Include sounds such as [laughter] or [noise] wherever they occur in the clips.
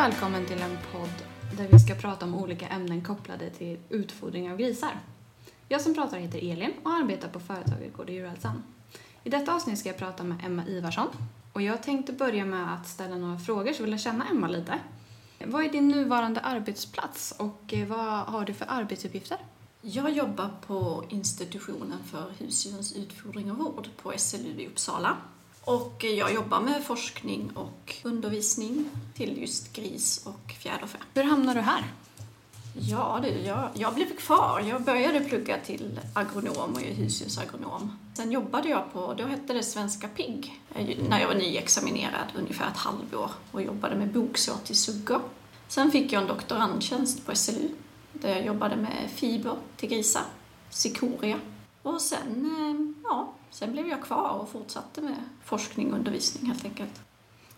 välkommen till en podd där vi ska prata om olika ämnen kopplade till utfodring av grisar. Jag som pratar heter Elin och arbetar på företaget Gård djurhälsan. I detta avsnitt ska jag prata med Emma Ivarsson och jag tänkte börja med att ställa några frågor så vill jag känna Emma lite. Vad är din nuvarande arbetsplats och eh, vad har du för arbetsuppgifter? Jag jobbar på institutionen för husdjurens utfodring och vård på SLU i Uppsala. Och jag jobbar med forskning och undervisning till just gris och fjäderfä. Hur hamnade du här? Ja du, jag, jag blev kvar. Jag började plugga till agronom och är husdjursagronom. Sen jobbade jag på, då hette det Svenska PIGG, när jag var nyexaminerad ungefär ett halvår och jobbade med boksår till suggor. Sen fick jag en doktorandtjänst på SLU där jag jobbade med fiber till grisar, cikoria. Och sen, eh, ja, sen blev jag kvar och fortsatte med forskning och undervisning helt enkelt.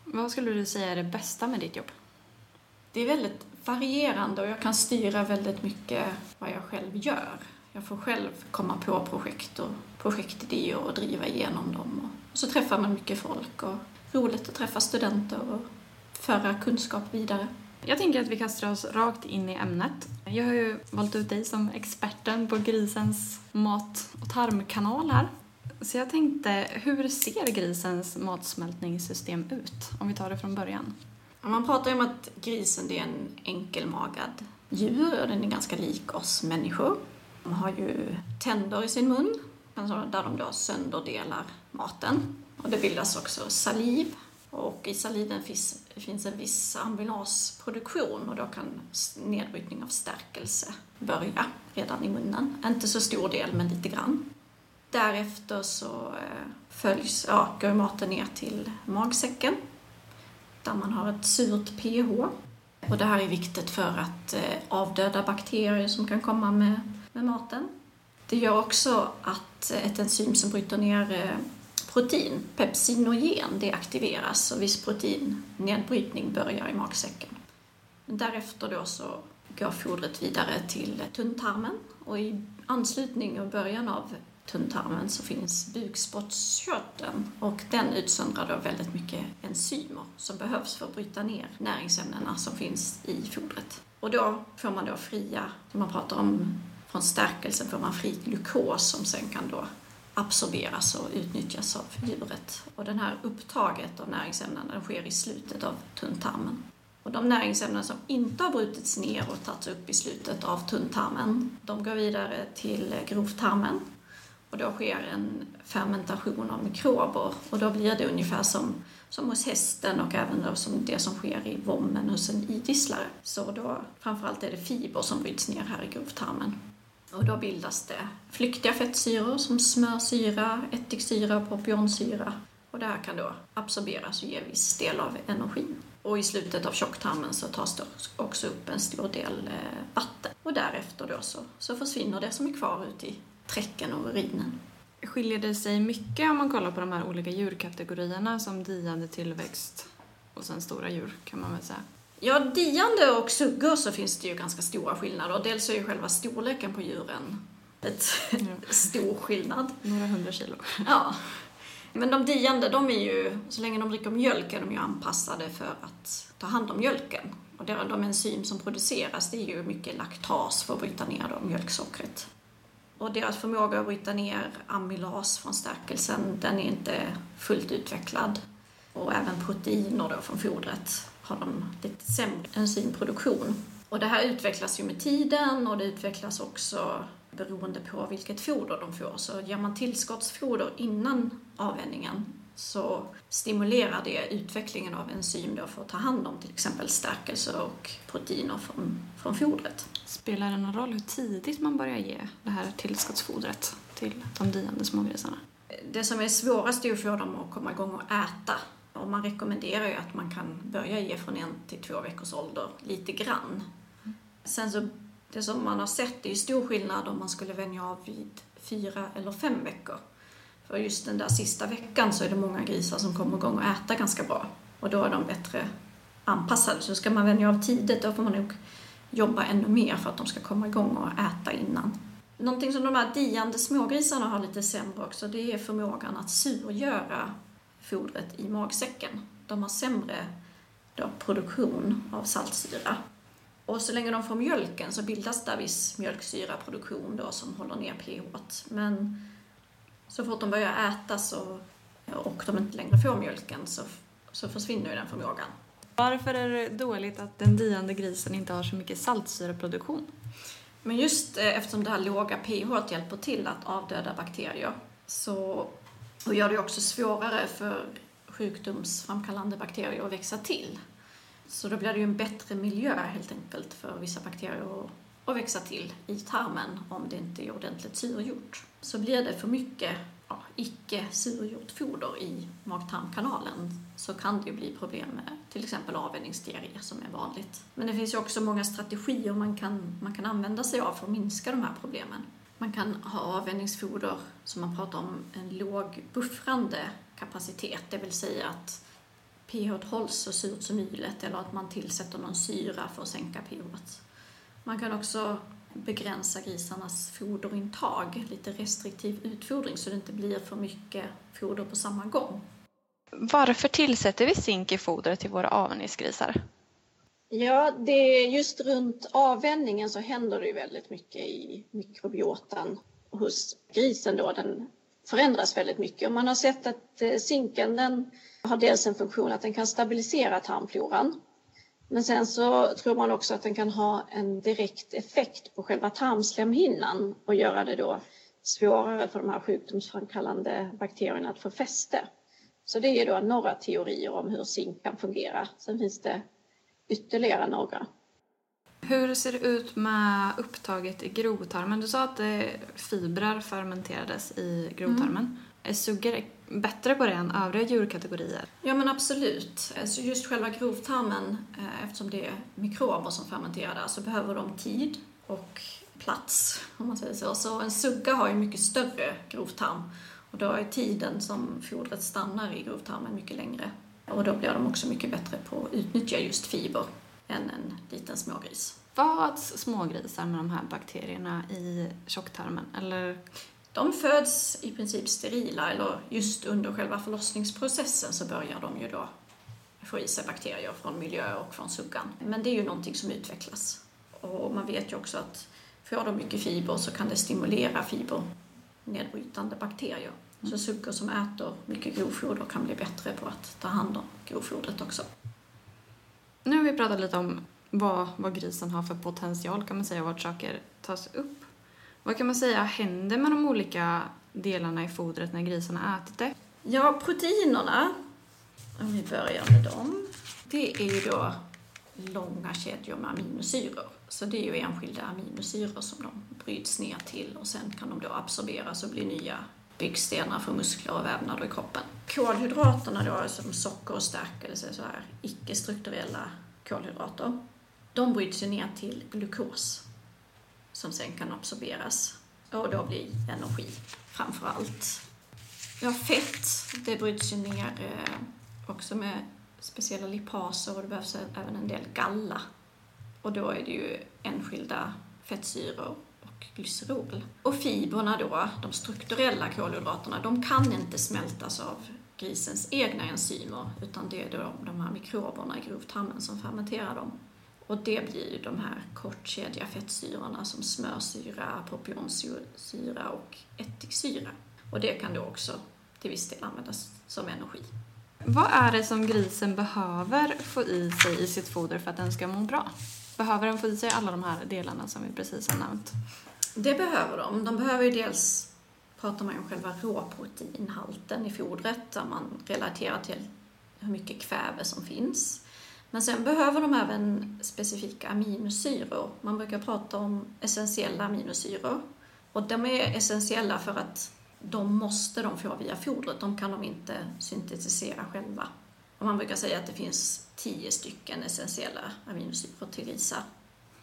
Vad skulle du säga är det bästa med ditt jobb? Det är väldigt varierande och jag kan styra väldigt mycket vad jag själv gör. Jag får själv komma på projekt och projektidéer och driva igenom dem. Och så träffar man mycket folk och roligt att träffa studenter och föra kunskap vidare. Jag tänker att vi kastar oss rakt in i ämnet. Jag har ju valt ut dig som experten på grisens mat och tarmkanal här. Så jag tänkte, hur ser grisens matsmältningssystem ut? Om vi tar det från början. Man pratar ju om att grisen är en enkelmagad djur och den är ganska lik oss människor. De har ju tänder i sin mun där de då sönderdelar maten. Och det bildas också saliv och i saliven finns, finns en viss amylasproduktion och då kan nedbrytning av stärkelse börja redan i munnen. Inte så stor del, men lite grann. Därefter så eh, följs, ja, går maten ner till magsäcken där man har ett surt pH. Och det här är viktigt för att eh, avdöda bakterier som kan komma med, med maten. Det gör också att eh, ett enzym som bryter ner protein, pepsinogen, det aktiveras och viss proteinnedbrytning börjar i magsäcken. Därefter då så går fodret vidare till tunntarmen och i anslutning och början av tunntarmen så finns bukspottkörteln och den utsöndrar då väldigt mycket enzymer som behövs för att bryta ner näringsämnena som finns i fodret. Och då får man då fria, som man pratar om från stärkelsen, får man fri glukos som sen kan då absorberas och utnyttjas av djuret. Och det här upptaget av näringsämnen sker i slutet av tunntarmen. Och de näringsämnen som inte har brutits ner och tagits upp i slutet av tunntarmen, de går vidare till grovtarmen. Och då sker en fermentation av mikrober och då blir det ungefär som, som hos hästen och även då som det som sker i vommen hos en idisslare. Så då framförallt är det fiber som bryts ner här i grovtarmen. Och då bildas det flyktiga fettsyror som smörsyra, ättiksyra och propionsyra. Och det här kan då absorberas och ge viss del av energin. Och i slutet av tjocktarmen så tas det också upp en stor del eh, vatten. Och därefter då så, så försvinner det som är kvar ut i träcken och urinen. Skiljer det sig mycket om man kollar på de här olika djurkategorierna som diande, tillväxt och sen stora djur kan man väl säga? Ja, diande och suggor så finns det ju ganska stora skillnader. Dels är ju själva storleken på djuren ett ja. [laughs] stor skillnad. Några hundra kilo. Ja. Men de diande, de är ju, så länge de dricker mjölk är de ju anpassade för att ta hand om mjölken. Och de enzym som produceras, det är ju mycket laktas för att bryta ner då mjölksockret. Och deras förmåga att bryta ner amylas från stärkelsen, den är inte fullt utvecklad. Och även proteiner då från fodret har de lite sämre enzymproduktion. Och det här utvecklas ju med tiden och det utvecklas också beroende på vilket foder de får. Så ger man tillskottsfoder innan avvänjningen så stimulerar det utvecklingen av enzym då för att ta hand om till exempel stärkelse och proteiner från, från fodret. Spelar det någon roll hur tidigt man börjar ge det här tillskottsfodret till de diande smågrisarna? Det som är svårast är att få dem att komma igång och äta. Och man rekommenderar ju att man kan börja ge från en till två veckors ålder, lite grann. Sen så, det som man har sett är ju stor skillnad om man skulle vänja av vid fyra eller fem veckor. För just den där sista veckan så är det många grisar som kommer igång och äta ganska bra. Och då är de bättre anpassade. Så ska man vänja av tidigt, då får man nog jobba ännu mer för att de ska komma igång och äta innan. Någonting som de här diande smågrisarna har lite sämre också, det är förmågan att surgöra fodret i magsäcken. De har sämre då produktion av saltsyra. Och så länge de får mjölken så bildas där viss mjölksyraproduktion då som håller ner pH. Men så fort de börjar äta så, och de inte längre får mjölken så, så försvinner ju den förmågan. Varför är det dåligt att den diande grisen inte har så mycket saltsyreproduktion? Men just eh, eftersom det här låga pH hjälper till att avdöda bakterier så och gör det också svårare för sjukdomsframkallande bakterier att växa till. Så då blir det ju en bättre miljö helt enkelt för vissa bakterier att, växa till i tarmen om det inte är ordentligt surgjort. Så blir det för mycket ja, icke surgjort foder i mag-tarmkanalen så kan det ju bli problem med till exempel avvänjningsdiarré som är vanligt. Men det finns ju också många strategier man kan, man kan använda sig av för att minska de här problemen. Man kan ha avvänjningsfoder som man pratar om en låg buffrande kapacitet, det vill säga att pH hålls så surt som möjligt eller att man tillsätter någon syra för att sänka pH. Man kan också begränsa grisarnas foderintag, lite restriktiv utfodring så det inte blir för mycket foder på samma gång. Varför tillsätter vi zink i fodret till våra avvänjningsgrisar? Ja, det just runt avvänjningen så händer det ju väldigt mycket i mikrobiotan hos grisen då. Den förändras väldigt mycket och man har sett att eh, zinken den har dels en funktion att den kan stabilisera tarmfloran. Men sen så tror man också att den kan ha en direkt effekt på själva tarmslemhinnan och göra det då svårare för de här sjukdomsframkallande bakterierna att få fäste. Så det är då några teorier om hur zink kan fungera. Sen finns det ytterligare några. Hur ser det ut med upptaget i grovtarmen? Du sa att fibrer fermenterades i grovtarmen. Mm. Är suggor bättre på det än övriga djurkategorier? Ja men absolut. Alltså just själva grovtarmen, eh, eftersom det är mikrober som fermenterar där, så behöver de tid och plats, om man säger så. Så en sugga har ju mycket större grovtarm och då är tiden som fodret stannar i grovtarmen mycket längre. Och då blir de också mycket bättre på att utnyttja just fiber än en liten smågris. Föds smågrisar med de här bakterierna i tjocktarmen? Eller? De föds i princip sterila, eller just under själva förlossningsprocessen så börjar de ju då få i sig bakterier från miljö och från suggan. Men det är ju någonting som utvecklas. Och man vet ju också att får de mycket fiber så kan det stimulera fibernedbrytande bakterier. Så suggor som äter mycket grovfoder kan bli bättre på att ta hand om grovfodret också. Nu har vi pratat lite om vad, vad grisen har för potential kan man säga, vart saker tas upp. Vad kan man säga händer med de olika delarna i fodret när grisarna har ätit det? Ja, proteinerna, om vi börjar med dem, det är ju då långa kedjor med aminosyror. Så det är ju enskilda aminosyror som de bryts ner till och sen kan de då absorberas och bli nya byggstenar för muskler och vävnader i kroppen. Kolhydraterna då, alltså som socker och stärkelse, så här icke-strukturella kolhydrater, de bryts ju ner till glukos som sen kan absorberas och då blir energi framför allt. Ja, fett, det bryts ju ner eh, också med speciella lipaser och det behövs även en del galla. Och då är det ju enskilda fettsyror glycerol. Och fibrerna då, de strukturella kolhydraterna, de kan inte smältas av grisens egna enzymer, utan det är då de här mikroberna i grovtarmen som fermenterar dem. Och det blir ju de här kortkedjiga fettsyrorna som smörsyra, propionsyra och ättiksyra. Och det kan då också till viss del användas som energi. Vad är det som grisen behöver få i sig i sitt foder för att den ska må bra? Behöver den få i sig alla de här delarna som vi precis har nämnt? Det behöver de. De behöver ju dels, pratar man om själva råproteinhalten i fodret, där man relaterar till hur mycket kväve som finns. Men sen behöver de även specifika aminosyror. Man brukar prata om essentiella aminosyror. Och de är essentiella för att de måste de få via fodret, de kan de inte syntetisera själva. Och man brukar säga att det finns tio stycken essentiella aminosyror till grisar.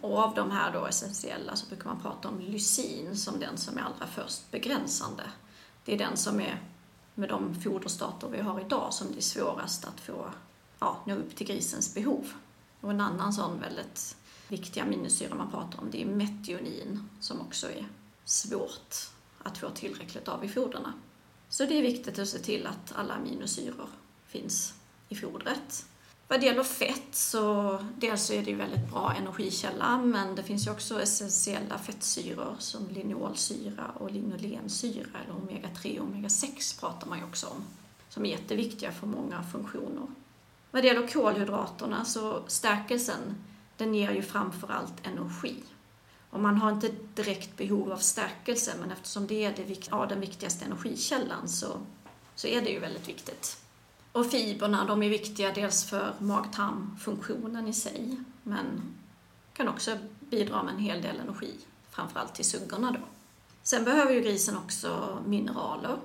Och av de här då essentiella så brukar man prata om lysin som den som är allra först begränsande. Det är den som är, med de foderstater vi har idag, som det är svårast att få ja, nå upp till grisens behov. Och en annan sån väldigt viktig aminosyra man pratar om, det är metionin, som också är svårt att få tillräckligt av i foderna. Så det är viktigt att se till att alla aminosyror finns i fodret. Vad det gäller fett så dels så är det ju väldigt bra energikälla men det finns ju också essentiella fettsyror som linolsyra och linolensyra eller omega-3 och omega-6 pratar man ju också om som är jätteviktiga för många funktioner. Vad det gäller kolhydraterna så stärkelsen den ger ju framförallt energi. Och man har inte direkt behov av stärkelse men eftersom det är det, ja, den viktigaste energikällan så, så är det ju väldigt viktigt. Och fibrerna de är viktiga dels för mag-tarmfunktionen i sig men kan också bidra med en hel del energi, framförallt till suggorna då. Sen behöver ju grisen också mineraler.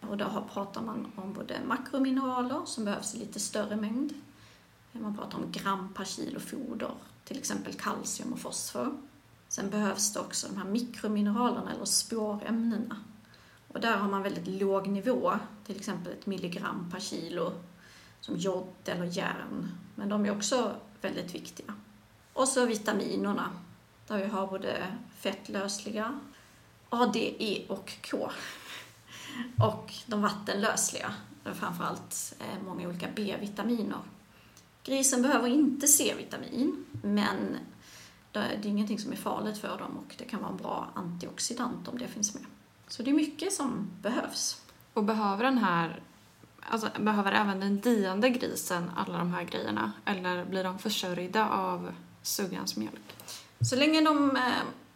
Och då pratar man om både makromineraler som behövs i lite större mängd. Man pratar om gram per kilo foder, till exempel kalcium och fosfor. Sen behövs det också de här mikromineralerna eller spårämnena och där har man väldigt låg nivå, till exempel ett milligram per kilo som jod eller järn. Men de är också väldigt viktiga. Och så vitaminerna, där vi har både fettlösliga, A, D, E och K. [laughs] Och de vattenlösliga, där framförallt eh, många olika B-vitaminer. Grisen behöver inte C-vitamin, men det är ingenting som är farligt för dem och det kan vara en bra antioxidant om det finns med. Så det är mycket som behövs. Och behöver den här, alltså behöver även den diande grisen alla de här grejerna? Eller blir de försörjda av suggans mjölk? Så länge de eh,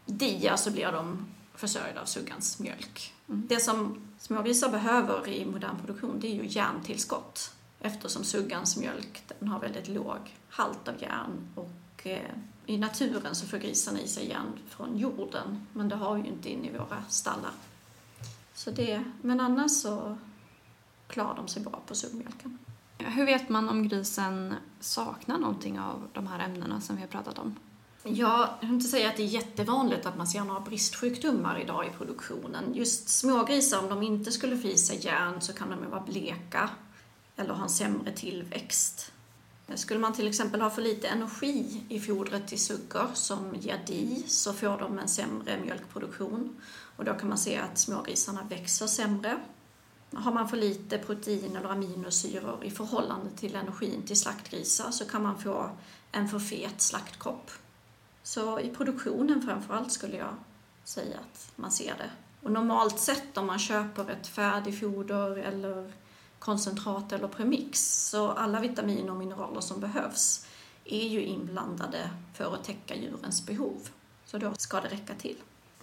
diar så blir de försörjda av suggans mjölk. Mm. Det som smågrisar behöver i modern produktion det är ju järntillskott eftersom suggans mjölk den har väldigt låg halt av järn och eh, i naturen så får grisarna i sig järn från jorden men det har vi ju inte inne i våra stallar. Så det, men annars så klarar de sig bra på suggmjölken. Hur vet man om grisen saknar någonting av de här ämnena som vi har pratat om? Ja, jag vill inte säga att det är jättevanligt att man ser några bristsjukdomar idag i produktionen. Just smågrisar, om de inte skulle få i sig järn så kan de ju vara bleka eller ha en sämre tillväxt. Skulle man till exempel ha för lite energi i fodret till suggor som ger di så får de en sämre mjölkproduktion. Och då kan man se att smågrisarna växer sämre. Har man för lite protein eller aminosyror i förhållande till energin till slaktgrisar så kan man få en för fet slaktkropp. Så i produktionen framförallt skulle jag säga att man ser det. Och normalt sett om man köper ett färdigfoder eller koncentrat eller premix så alla vitaminer och mineraler som behövs är ju inblandade för att täcka djurens behov. Så då ska det räcka till.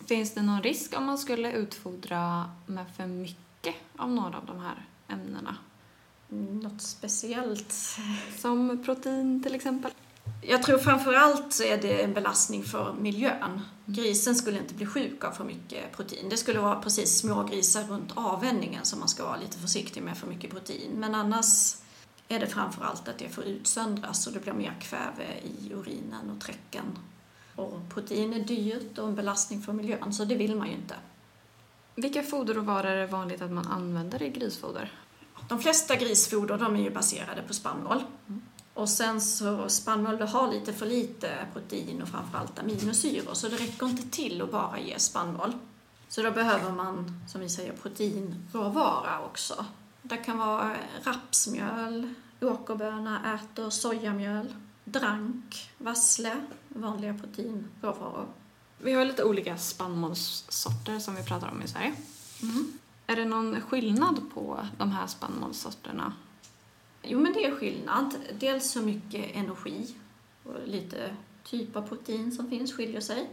Finns det någon risk om man skulle utfodra med för mycket av några av de här ämnena? Något speciellt? Som protein till exempel? Jag tror framförallt så är det en belastning för miljön. Grisen skulle inte bli sjuk av för mycket protein. Det skulle vara precis små grisar runt avvänningen som man ska vara lite försiktig med för mycket protein. Men annars är det framförallt att det får utsöndras och det blir mer kväve i urinen och träcken och protein är dyrt och en belastning för miljön, så det vill man ju inte. Vilka foderråvaror är det vanligt att man använder i grisfoder? De flesta grisfoder de är ju baserade på spannmål. Mm. Och sen så spannmål har lite för lite protein och framförallt aminosyror så det räcker inte till att bara ge spannmål. Så då behöver man, som vi säger, proteinråvara också. Det kan vara rapsmjöl, åkerböna, ärtor, sojamjöl drank, vassle, vanliga proteinråvaror. Vi har lite olika spannmålssorter som vi pratar om i Sverige. Mm. Är det någon skillnad på de här spannmålssorterna? Jo, men det är skillnad. Dels så mycket energi och lite typ av protein som finns skiljer sig.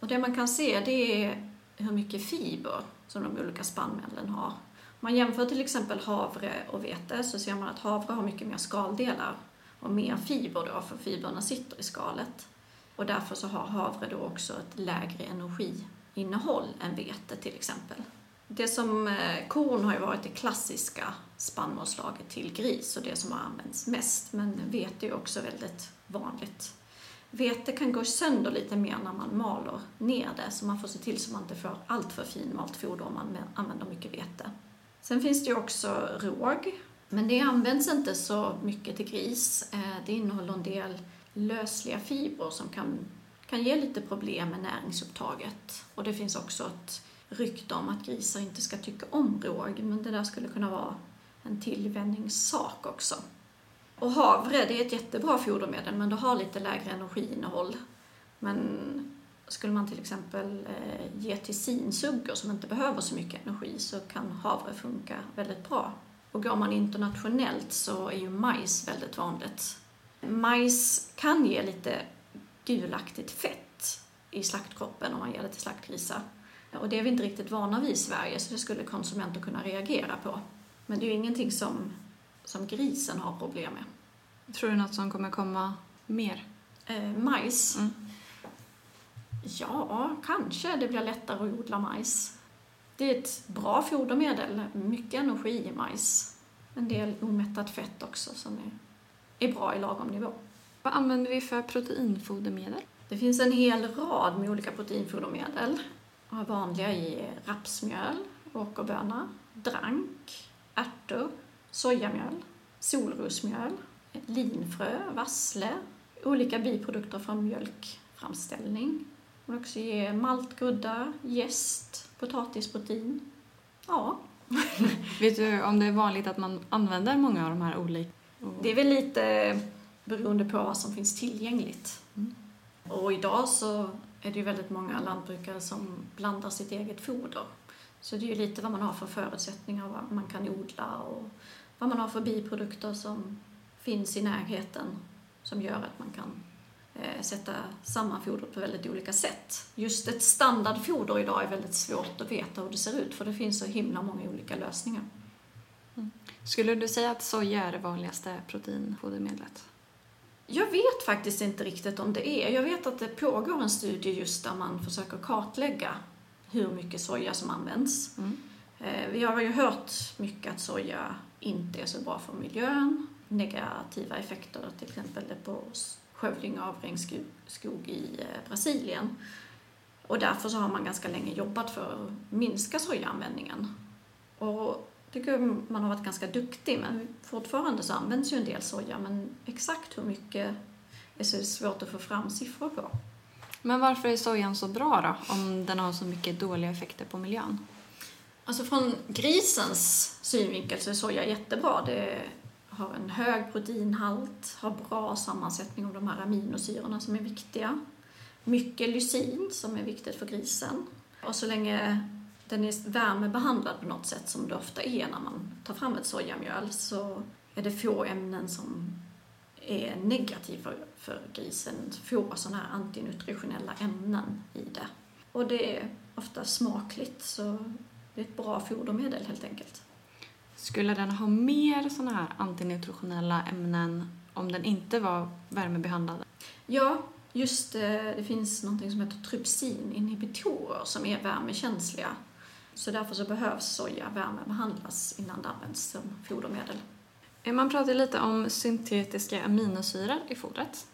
Och det man kan se det är hur mycket fiber som de olika spannmålen har. Om man jämför till exempel havre och vete så ser man att havre har mycket mer skaldelar och mer fiber då, för fibrerna sitter i skalet. Och därför så har havre då också ett lägre energiinnehåll än vete till exempel. Det som eh, korn har ju varit det klassiska spannmålslaget till gris och det som har använts mest, men vete är ju också väldigt vanligt. Vete kan gå sönder lite mer när man maler ner det, så man får se till så man inte får allt för finmalt foder om man använder mycket vete. Sen finns det ju också råg men det används inte så mycket till gris. Eh, det innehåller en del lösliga fibrer som kan, kan ge lite problem med näringsupptaget. Och det finns också ett rykte om att grisar inte ska tycka om råg, men det där skulle kunna vara en tillvänjningssak också. Och havre, det är ett jättebra fodermedel men det har lite lägre energiinnehåll. Men skulle man till exempel eh, ge till sinsuggor som inte behöver så mycket energi så kan havre funka väldigt bra. Och går man internationellt så är ju majs väldigt vanligt. Majs kan ge lite gulaktigt fett i slaktkroppen om man ger det till slaktgrisar. Och det är vi inte riktigt vana vid i Sverige så det skulle konsumenter kunna reagera på. Men det är ju ingenting som, som grisen har problem med. Tror du något som kommer komma mer? Eh, majs? Mm. Ja, kanske det blir lättare att odla majs. Det är ett bra fodermedel, mycket energi i majs. En del omättat fett också som är, är bra i lagom nivå. Vad använder vi för proteinfodermedel? Det finns en hel rad med olika proteinfodermedel. Vanliga i rapsmjöl, åkerböna, drank, ärtor, sojamjöl, solrosmjöl, linfrö, vassle, olika biprodukter från mjölkframställning. Man också ge malt, groddar, jäst, potatisprotein. Ja, [laughs] Vet du om det är vanligt att man använder många av de här olika? det är väl lite beroende på vad som finns tillgängligt. Mm. Och idag så är det ju väldigt många lantbrukare som blandar sitt eget foder. Så det är ju lite vad man har för förutsättningar, vad man kan odla och vad man har för biprodukter som finns i närheten som gör att man kan eh, sätta samman fodret på väldigt olika sätt. Just ett standardfoder idag är väldigt svårt att veta hur det ser ut för det finns så himla många olika lösningar. Mm. Skulle du säga att soja är det vanligaste proteinfodermedlet? Jag vet faktiskt inte riktigt om det är. Jag vet att det pågår en studie just där man försöker kartlägga hur mycket soja som används. Mm. Eh, Vi har ju hört mycket att soja inte är så bra för miljön. Negativa effekter till exempel på skövling av regnskog skog i eh, Brasilien. Och därför så har man ganska länge jobbat för att minska sojaanvändningen. Och tycker man har varit ganska duktig, men fortfarande så används ju en del soja, men exakt hur mycket är så svårt att få fram siffror på. Men varför är sojan så bra då, om den har så mycket dåliga effekter på miljön? Alltså från grisens synvinkel så är soja jättebra. Det har en hög proteinhalt, har bra sammansättning av de här aminosyrorna som är viktiga. Mycket lysin som är viktigt för grisen. Och så länge den är värmebehandlad på något sätt som det ofta är när man tar fram ett sojamjöl så är det få ämnen som är negativa för, för grisen. Få sådana här antinutritionella ämnen i det. Och det är ofta smakligt så det är ett bra fodermedel helt enkelt. Skulle den ha mer såna här antinutritionella ämnen om den inte var värmebehandlad? Ja, just eh, det finns något som heter trypsininhibitorer som är värmekänsliga. Så därför så behövs soja värmebehandlas innan det används som fodermedel. Eh, Man pratar lite om syntetiska aminosyror i fodret.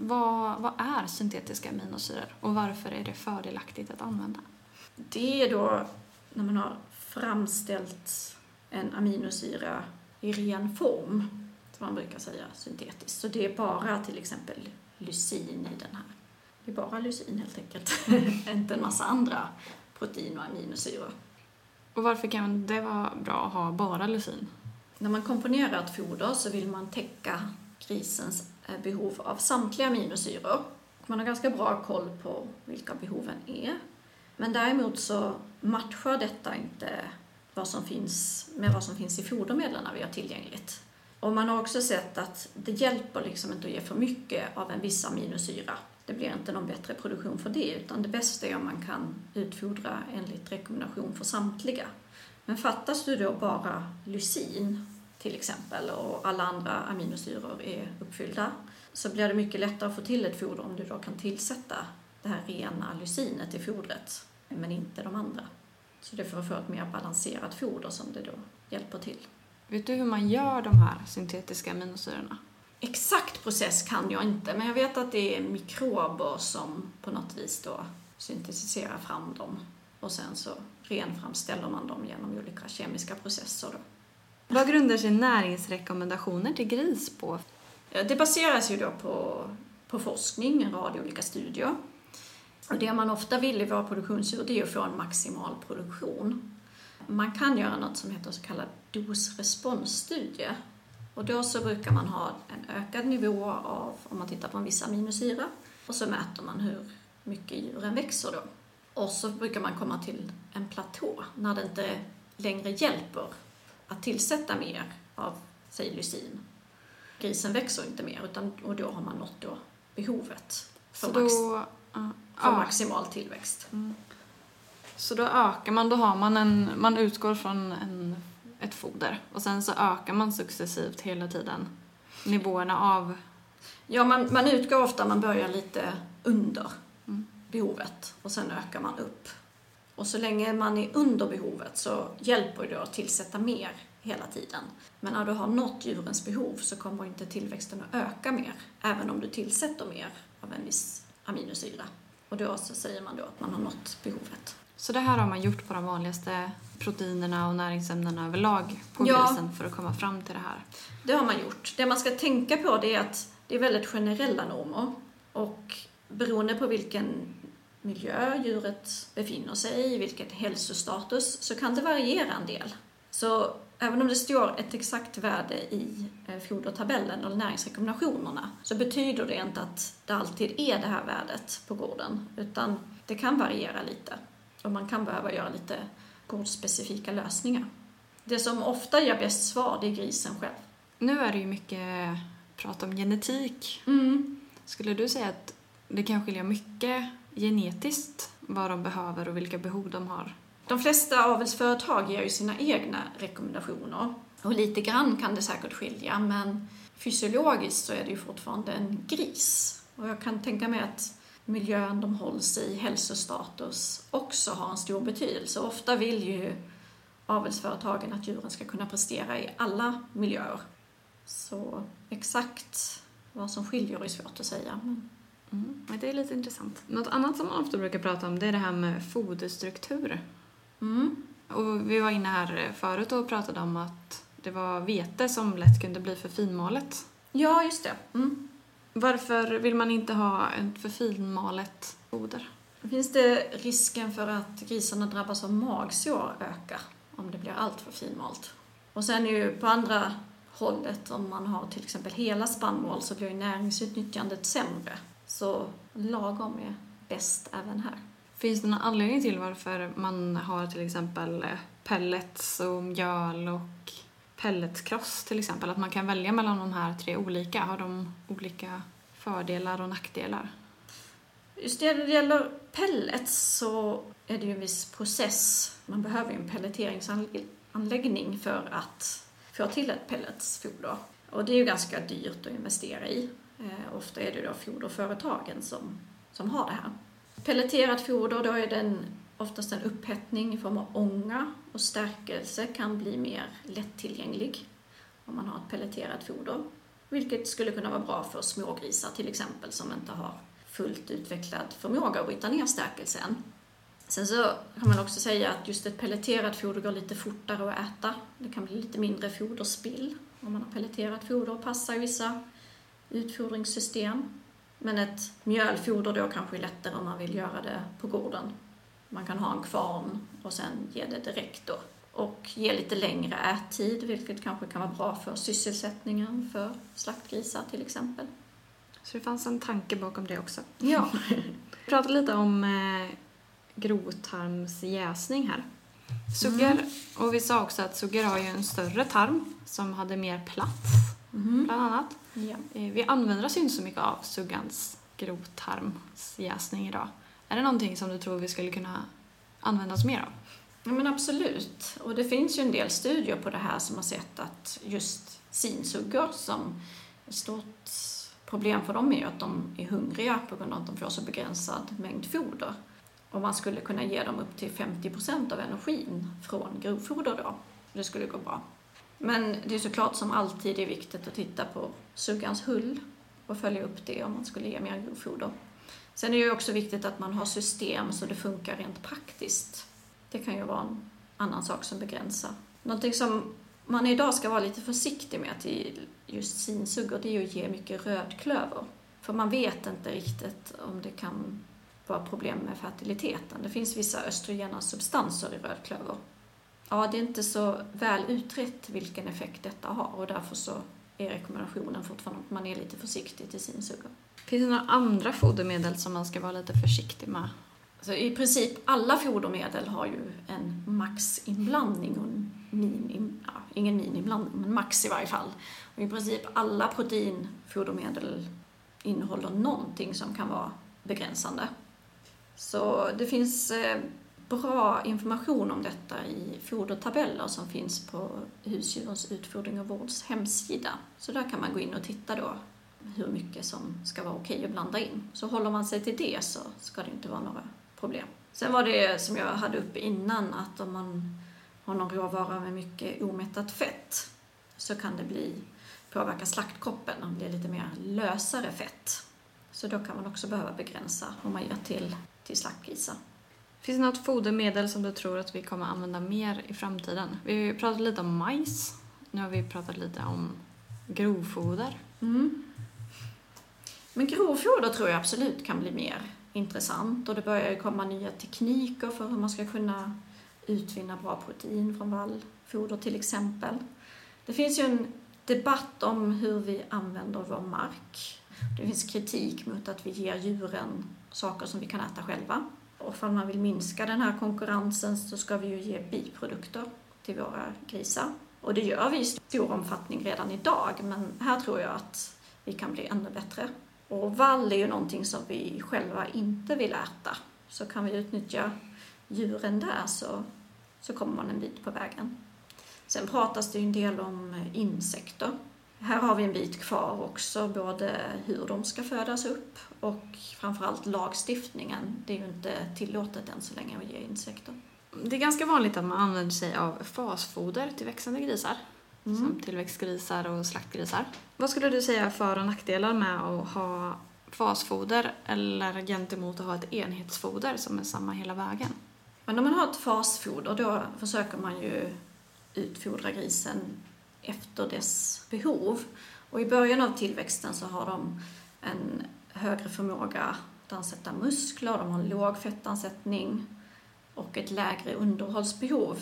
Vad, vad är syntetiska aminosyror och varför är det fördelaktigt att använda? Det är då när man har framställt en aminosyra i ren form, som man brukar säga syntetiskt. Så det är bara till exempel lysin i den här. Det är bara lysin helt enkelt, [laughs] inte en massa andra protein och aminosyror. Och varför kan det vara bra att ha bara lysin? När man komponerar ett foder så vill man täcka grisens eh, behov av samtliga aminosyror. Man har ganska bra koll på vilka behoven är. Men däremot så matchar detta inte vad som finns med vad som finns i fodermedlen vi har tillgängligt. Och man har också sett att det hjälper liksom inte att ge för mycket av en viss aminosyra. Det blir inte någon bättre produktion för det, utan det bästa är om man kan utfodra enligt rekommendation för samtliga. Men fattas du då bara lysin till exempel och alla andra aminosyror är uppfyllda så blir det mycket lättare att få till ett foder om du då kan tillsätta det här rena lysinet i fodret men inte de andra. Så det är för att få ett mer balanserat foder som det då hjälper till. Vet du hur man gör de här syntetiska aminosyrorna? Exakt process kan jag inte, men jag vet att det är mikrober som på något vis då syntetiserar fram dem och sen så renframställer man dem genom olika kemiska processer. Då. Vad grundar sig näringsrekommendationer till gris på? Det baseras ju då på, på forskning, en rad olika studier. Och det man ofta vill i våra produktionsdjur det är att få en maximal produktion. Man kan göra något som heter så kallad dos-responsstudie. Och då så brukar man ha en ökad nivå av, om man tittar på en viss aminosyra, och så mäter man hur mycket djuren växer då. Och så brukar man komma till en platå när det inte längre hjälper att tillsätta mer av, säg lysin. Grisen växer inte mer utan, och då har man nått då behovet för, Så max, då, ja, för maximal tillväxt. så då ökar man, då har man en, man utgår från en, ett foder och sen så ökar man successivt hela tiden nivåerna av Ja, man, man utgår ofta, man börjar lite under Mm. behovet och sen ökar man upp. Och så länge man är under behovet så hjälper det att tillsätta mer hela tiden. Men när du har nått djurens behov så kommer inte tillväxten att öka mer, även om du tillsätter mer av en viss aminosyra. Och då så säger man då att man har nått behovet. Så det här har man gjort på de vanligaste proteinerna och näringsämnena överlag på Ja. grisen för att komma fram till det här. Det har man gjort. Det man ska tänka på det är att det är väldigt generella normer och beroende på vilken miljö djuret befinner sig i, vilken hälsostatus, så kan det variera en del. Så även om det står ett exakt värde i eh, fodertabellen eller näringsrekommendationerna så betyder det inte att det alltid är det här värdet på gården, utan det kan variera lite och man kan behöva göra lite gårdsspecifika lösningar. Det som ofta ger bäst svar, det är grisen själv. Nu är det ju mycket prat om genetik. Mm. Skulle du säga att det kan skilja mycket genetiskt vad de behöver och vilka behov de har? De flesta avelsföretag ger ju sina egna rekommendationer. Och lite grann kan det säkert skilja, men fysiologiskt så är det ju fortfarande en gris. Och jag kan tänka mig att miljön de hålls i, hälsostatus, också har en stor betydelse. Ofta vill ju avelsföretagen att djuren ska kunna prestera i alla miljöer. Så exakt vad som skiljer är svårt att säga. Men Mm. men Det är lite intressant. Något annat som man ofta brukar prata om det är det här med foderstruktur. mm. Och vi var inne här förut och pratade om att det var vete som lätt kunde bli för finmalet. Ja, just det. Mm. Varför vill man inte ha ett för finmalet foder? Finns det risken för att grisarna drabbas av magsår öka om det blir allt för finmalt? Och sen är ju på andra hållet, om man har till exempel hela spannmål så blir ju näringsutnyttjandet sämre. Så lagom är bäst även här. Finns det någon anledning till varför man har till exempel pellets och mjöl och pelletkross till exempel? Att man kan välja mellan de här tre olika? Har de olika fördelar och nackdelar? Just det, när det gäller pellets så är det ju en viss process. Man behöver ju en pelleteringsanläggning för att få till ett pelletsfoder. Och det är ju ganska dyrt att investera i. Eh, ofta är det då foderföretagen som, som har det här. Pelleterat foder, då är det en, oftast en upphettning i form av ånga och stärkelse kan bli mer lättillgänglig om man har ett pelleterat foder. Vilket skulle kunna vara bra för smågrisar till exempel som inte har fullt utvecklad förmåga att bryta ner stärkelse än. Sen så kan man också säga att just ett pelleterat foder går lite fortare att äta. Det kan bli lite mindre foderspill om man har pelleterat foder och passar i vissa utfodringssystem. Men ett mjölfoder då kanske är lättare om man vill göra det på gården. Man kan ha en kvarn och sen ge det direkt då. Och ge lite längre ättid, vilket kanske kan vara bra för sysselsättningen för slaktgrisar till exempel. Så det fanns en tanke bakom det också. Ja. [laughs] Vi pratade lite om eh, grovtarmsjäsning här. Suggor, och vi sa också att suggor har ju en större tarm som hade mer plats, Mhm. bland annat. ja. Eh, Vi använder oss ju inte så mycket av suggans grovtarmsjäsning idag. Är det någonting som du tror vi skulle kunna använda oss mer av? Ja, men absolut. Och det finns ju en del studier på det här som har sett att just sinsuggor som ett stort problem för dem är ju att de är hungriga på grund av att de får så begränsad mängd foder. Och man skulle kunna ge dem upp till 50 procent av energin från grovfoder då. Det skulle gå bra. Men det är såklart som alltid är viktigt att titta på suggans hull och följa upp det om man skulle ge mer grovfoder. Sen är det ju också viktigt att man har system så det funkar rent praktiskt. Det kan ju vara en annan sak som begränsar. Någonting som man idag ska vara lite försiktig med till just sinsuggor, det är ju att ge mycket rödklöver. För man vet inte riktigt om det kan vara problem med fertiliteten. Det finns vissa östrogena substanser i rödklöver. Ja, det är inte så väl utrett vilken effekt detta har och därför så är rekommendationen fortfarande att man är lite försiktig till sinsuggor. Finns det några andra fodermedel som man ska vara lite försiktig med? Alltså, I princip alla fodermedel har ju en maxinblandning och en minim, ja, ingen miniminblandning, men max i varje fall. Och I princip alla proteinfodermedel innehåller någonting som kan vara begränsande. Så det finns eh, bra information om detta i fodertabeller som finns på Husdjurens utfodring och vårds hemsida. Så där kan man gå in och titta då hur mycket som ska vara okej att blanda in. Så håller man sig till det så ska det inte vara några problem. Sen var det som jag hade uppe innan att om man har någon råvara med mycket omättat fett så kan det bli, påverka slaktkroppen och bli lite mer lösare fett. Så då kan man också behöva begränsa om man ger till, till slaktgrisar. Finns det något fodermedel som du tror att vi kommer använda mer i framtiden? Vi har pratat lite om majs. Nu har vi pratat lite om grovfoder. Mm. Men grovfoder tror jag absolut kan bli mer intressant och det börjar ju komma nya tekniker för hur man ska kunna utvinna bra protein från vallfoder till exempel. Det finns ju en debatt om hur vi använder vår mark. Det finns kritik mot att vi ger djuren saker som vi kan äta själva. Och om man vill minska den här konkurrensen så ska vi ju ge biprodukter till våra grisar. Och det gör vi i stor omfattning redan idag, men här tror jag att vi kan bli ännu bättre. Och vall är ju någonting som vi själva inte vill äta. Så kan vi utnyttja djuren där så, så kommer man en bit på vägen. Sen pratas det ju en del om insekter. Här har vi en bit kvar också, både hur de ska födas upp och framförallt lagstiftningen. Det är ju inte tillåtet än så länge att ge insekter. Det är ganska vanligt att man använder sig av fasfoder till växande grisar. Mm. Som tillväxtgrisar och slaktgrisar. Vad skulle du säga för och nackdelar med att ha fasfoder eller gentemot att ha ett enhetsfoder som är samma hela vägen? Men om man har ett fasfoder då försöker man ju utfodra grisen efter dess behov. Och i början av tillväxten så har de en högre förmåga att ansätta muskler, de har en låg fettansättning och ett lägre underhållsbehov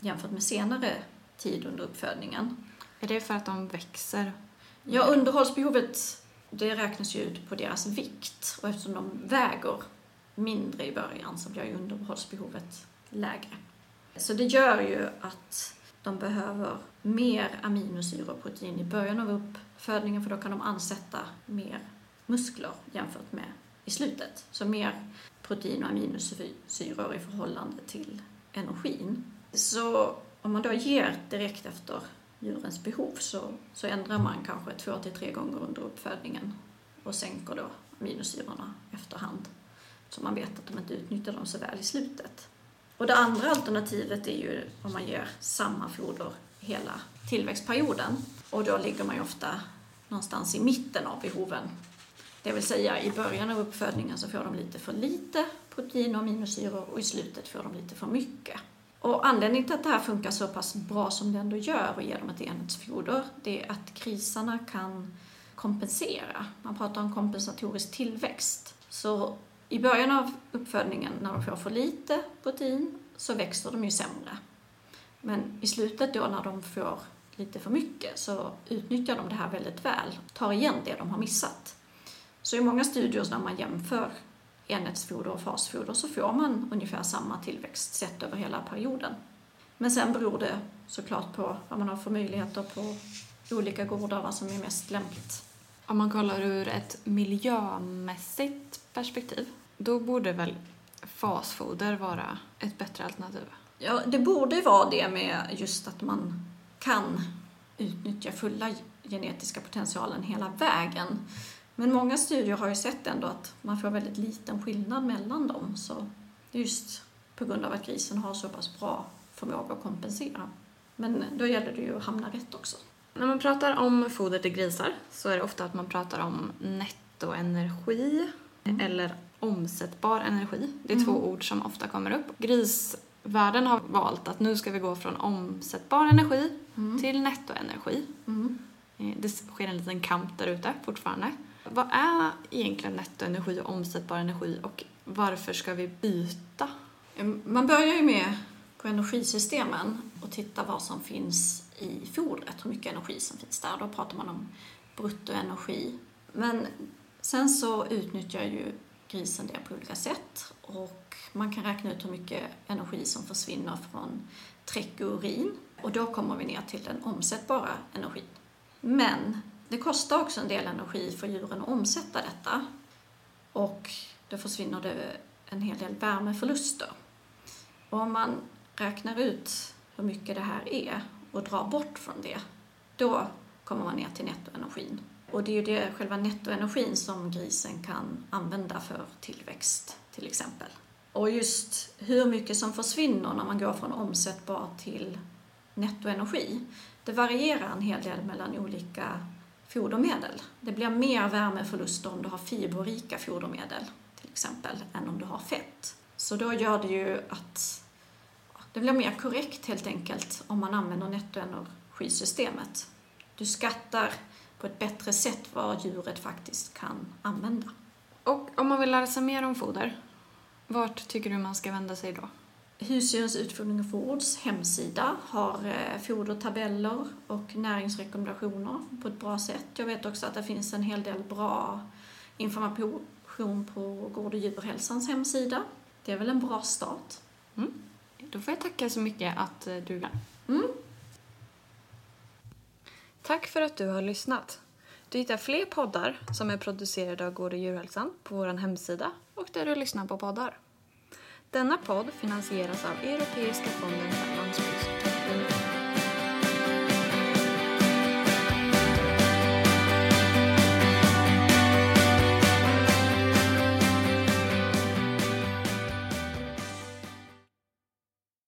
jämfört med senare tid under uppfödningen. Är det för att de växer? Ja, underhållsbehovet det räknas ju ut på deras vikt och eftersom de väger mindre i början så blir ju underhållsbehovet lägre. Så det gör ju att de behöver mer aminosyror och protein i början av uppfödningen för då kan de ansätta mer muskler jämfört med i slutet. Så mer protein och aminosyror i förhållande till energin. Så om man då ger direkt efter djurens behov så, så ändrar man kanske två till tre gånger under uppfödningen och sänker då aminosyrorna efterhand. Så man vet att de inte utnyttjar dem så väl i slutet. Och det andra alternativet är ju om man ger samma foder hela tillväxtperioden. Och då ligger man ju ofta någonstans i mitten av behoven. Det vill säga i början av uppfödningen så får de lite för lite protein och aminosyror och i slutet får de lite för mycket. Och anledningen till att det här funkar så pass bra som det ändå gör och ger dem ett enhetsfoder, det är att grisarna kan kompensera. Man pratar om kompensatorisk tillväxt. Så i början av uppfödningen, när de får för lite protein, så växer de ju sämre. Men i slutet då, när de får lite för mycket, så utnyttjar de det här väldigt väl, tar igen det de har missat. Så i många studier när man jämför enhetsfoder och fasfoder så får man ungefär samma tillväxt sett över hela perioden. Men sen beror det såklart på vad man har för möjligheter på olika gårdar, vad som är mest lämpligt. Om man kollar ur ett miljömässigt perspektiv, då borde väl fasfoder vara ett bättre alternativ? Ja, det borde vara det med just att man kan utnyttja fulla genetiska potentialen hela vägen. Men många studier har ju sett ändå att man får väldigt liten skillnad mellan dem. Så just på grund av att grisen har så pass bra förmåga att kompensera. Men då gäller det ju att hamna rätt också. När man pratar om foder till grisar så är det ofta att man pratar om nettoenergi Mm. eller omsättbar energi. Det är Mm. två ord som ofta kommer upp. Grisvärlden har valt att nu ska vi gå från omsättbar energi Mm. till nettoenergi. Mm. Eh, Det sker en liten kamp där ute fortfarande. Vad är egentligen nettoenergi och omsättbar energi och varför ska vi byta? Man börjar ju med på energisystemen och tittar vad som finns i fodret, hur mycket energi som finns där. Då pratar man om bruttoenergi. Men sen så utnyttjar ju grisen det på olika sätt och man kan räkna ut hur mycket energi som försvinner från träck och urin och då kommer vi ner till den omsättbara energin. Men det kostar också en del energi för djuren att omsätta detta och då försvinner det en hel del värmeförluster. Och om man räknar ut hur mycket det här är och drar bort från det, då kommer man ner till nettoenergin. Och det är ju det, själva nettoenergin som grisen kan använda för tillväxt till exempel. Och just hur mycket som försvinner när man går från omsättbar till nettoenergi, det varierar en hel del mellan olika fodermedel. Det blir mer värmeförluster om du har fiberrika fodermedel till exempel än om du har fett. Så då gör det ju att det blir mer korrekt helt enkelt om man använder nettoenergisystemet. Du skattar på ett bättre sätt vad djuret faktiskt kan använda. Och om man vill lära sig mer om foder, vart tycker du man ska vända sig då? Husdjurens utfodring och Fords hemsida har eh, fodertabeller och näringsrekommendationer på ett bra sätt. Jag vet också att det finns en hel del bra information på Gård och djurhälsans hemsida. Det är väl en bra start. Mm. Då får jag tacka så mycket att eh, du Mm. Tack för att du har lyssnat. Du hittar fler poddar som är producerade av Gård och djurhälsan på vår hemsida och där du lyssnar på poddar. Denna podd finansieras av Europeiska fonden för landsbygd.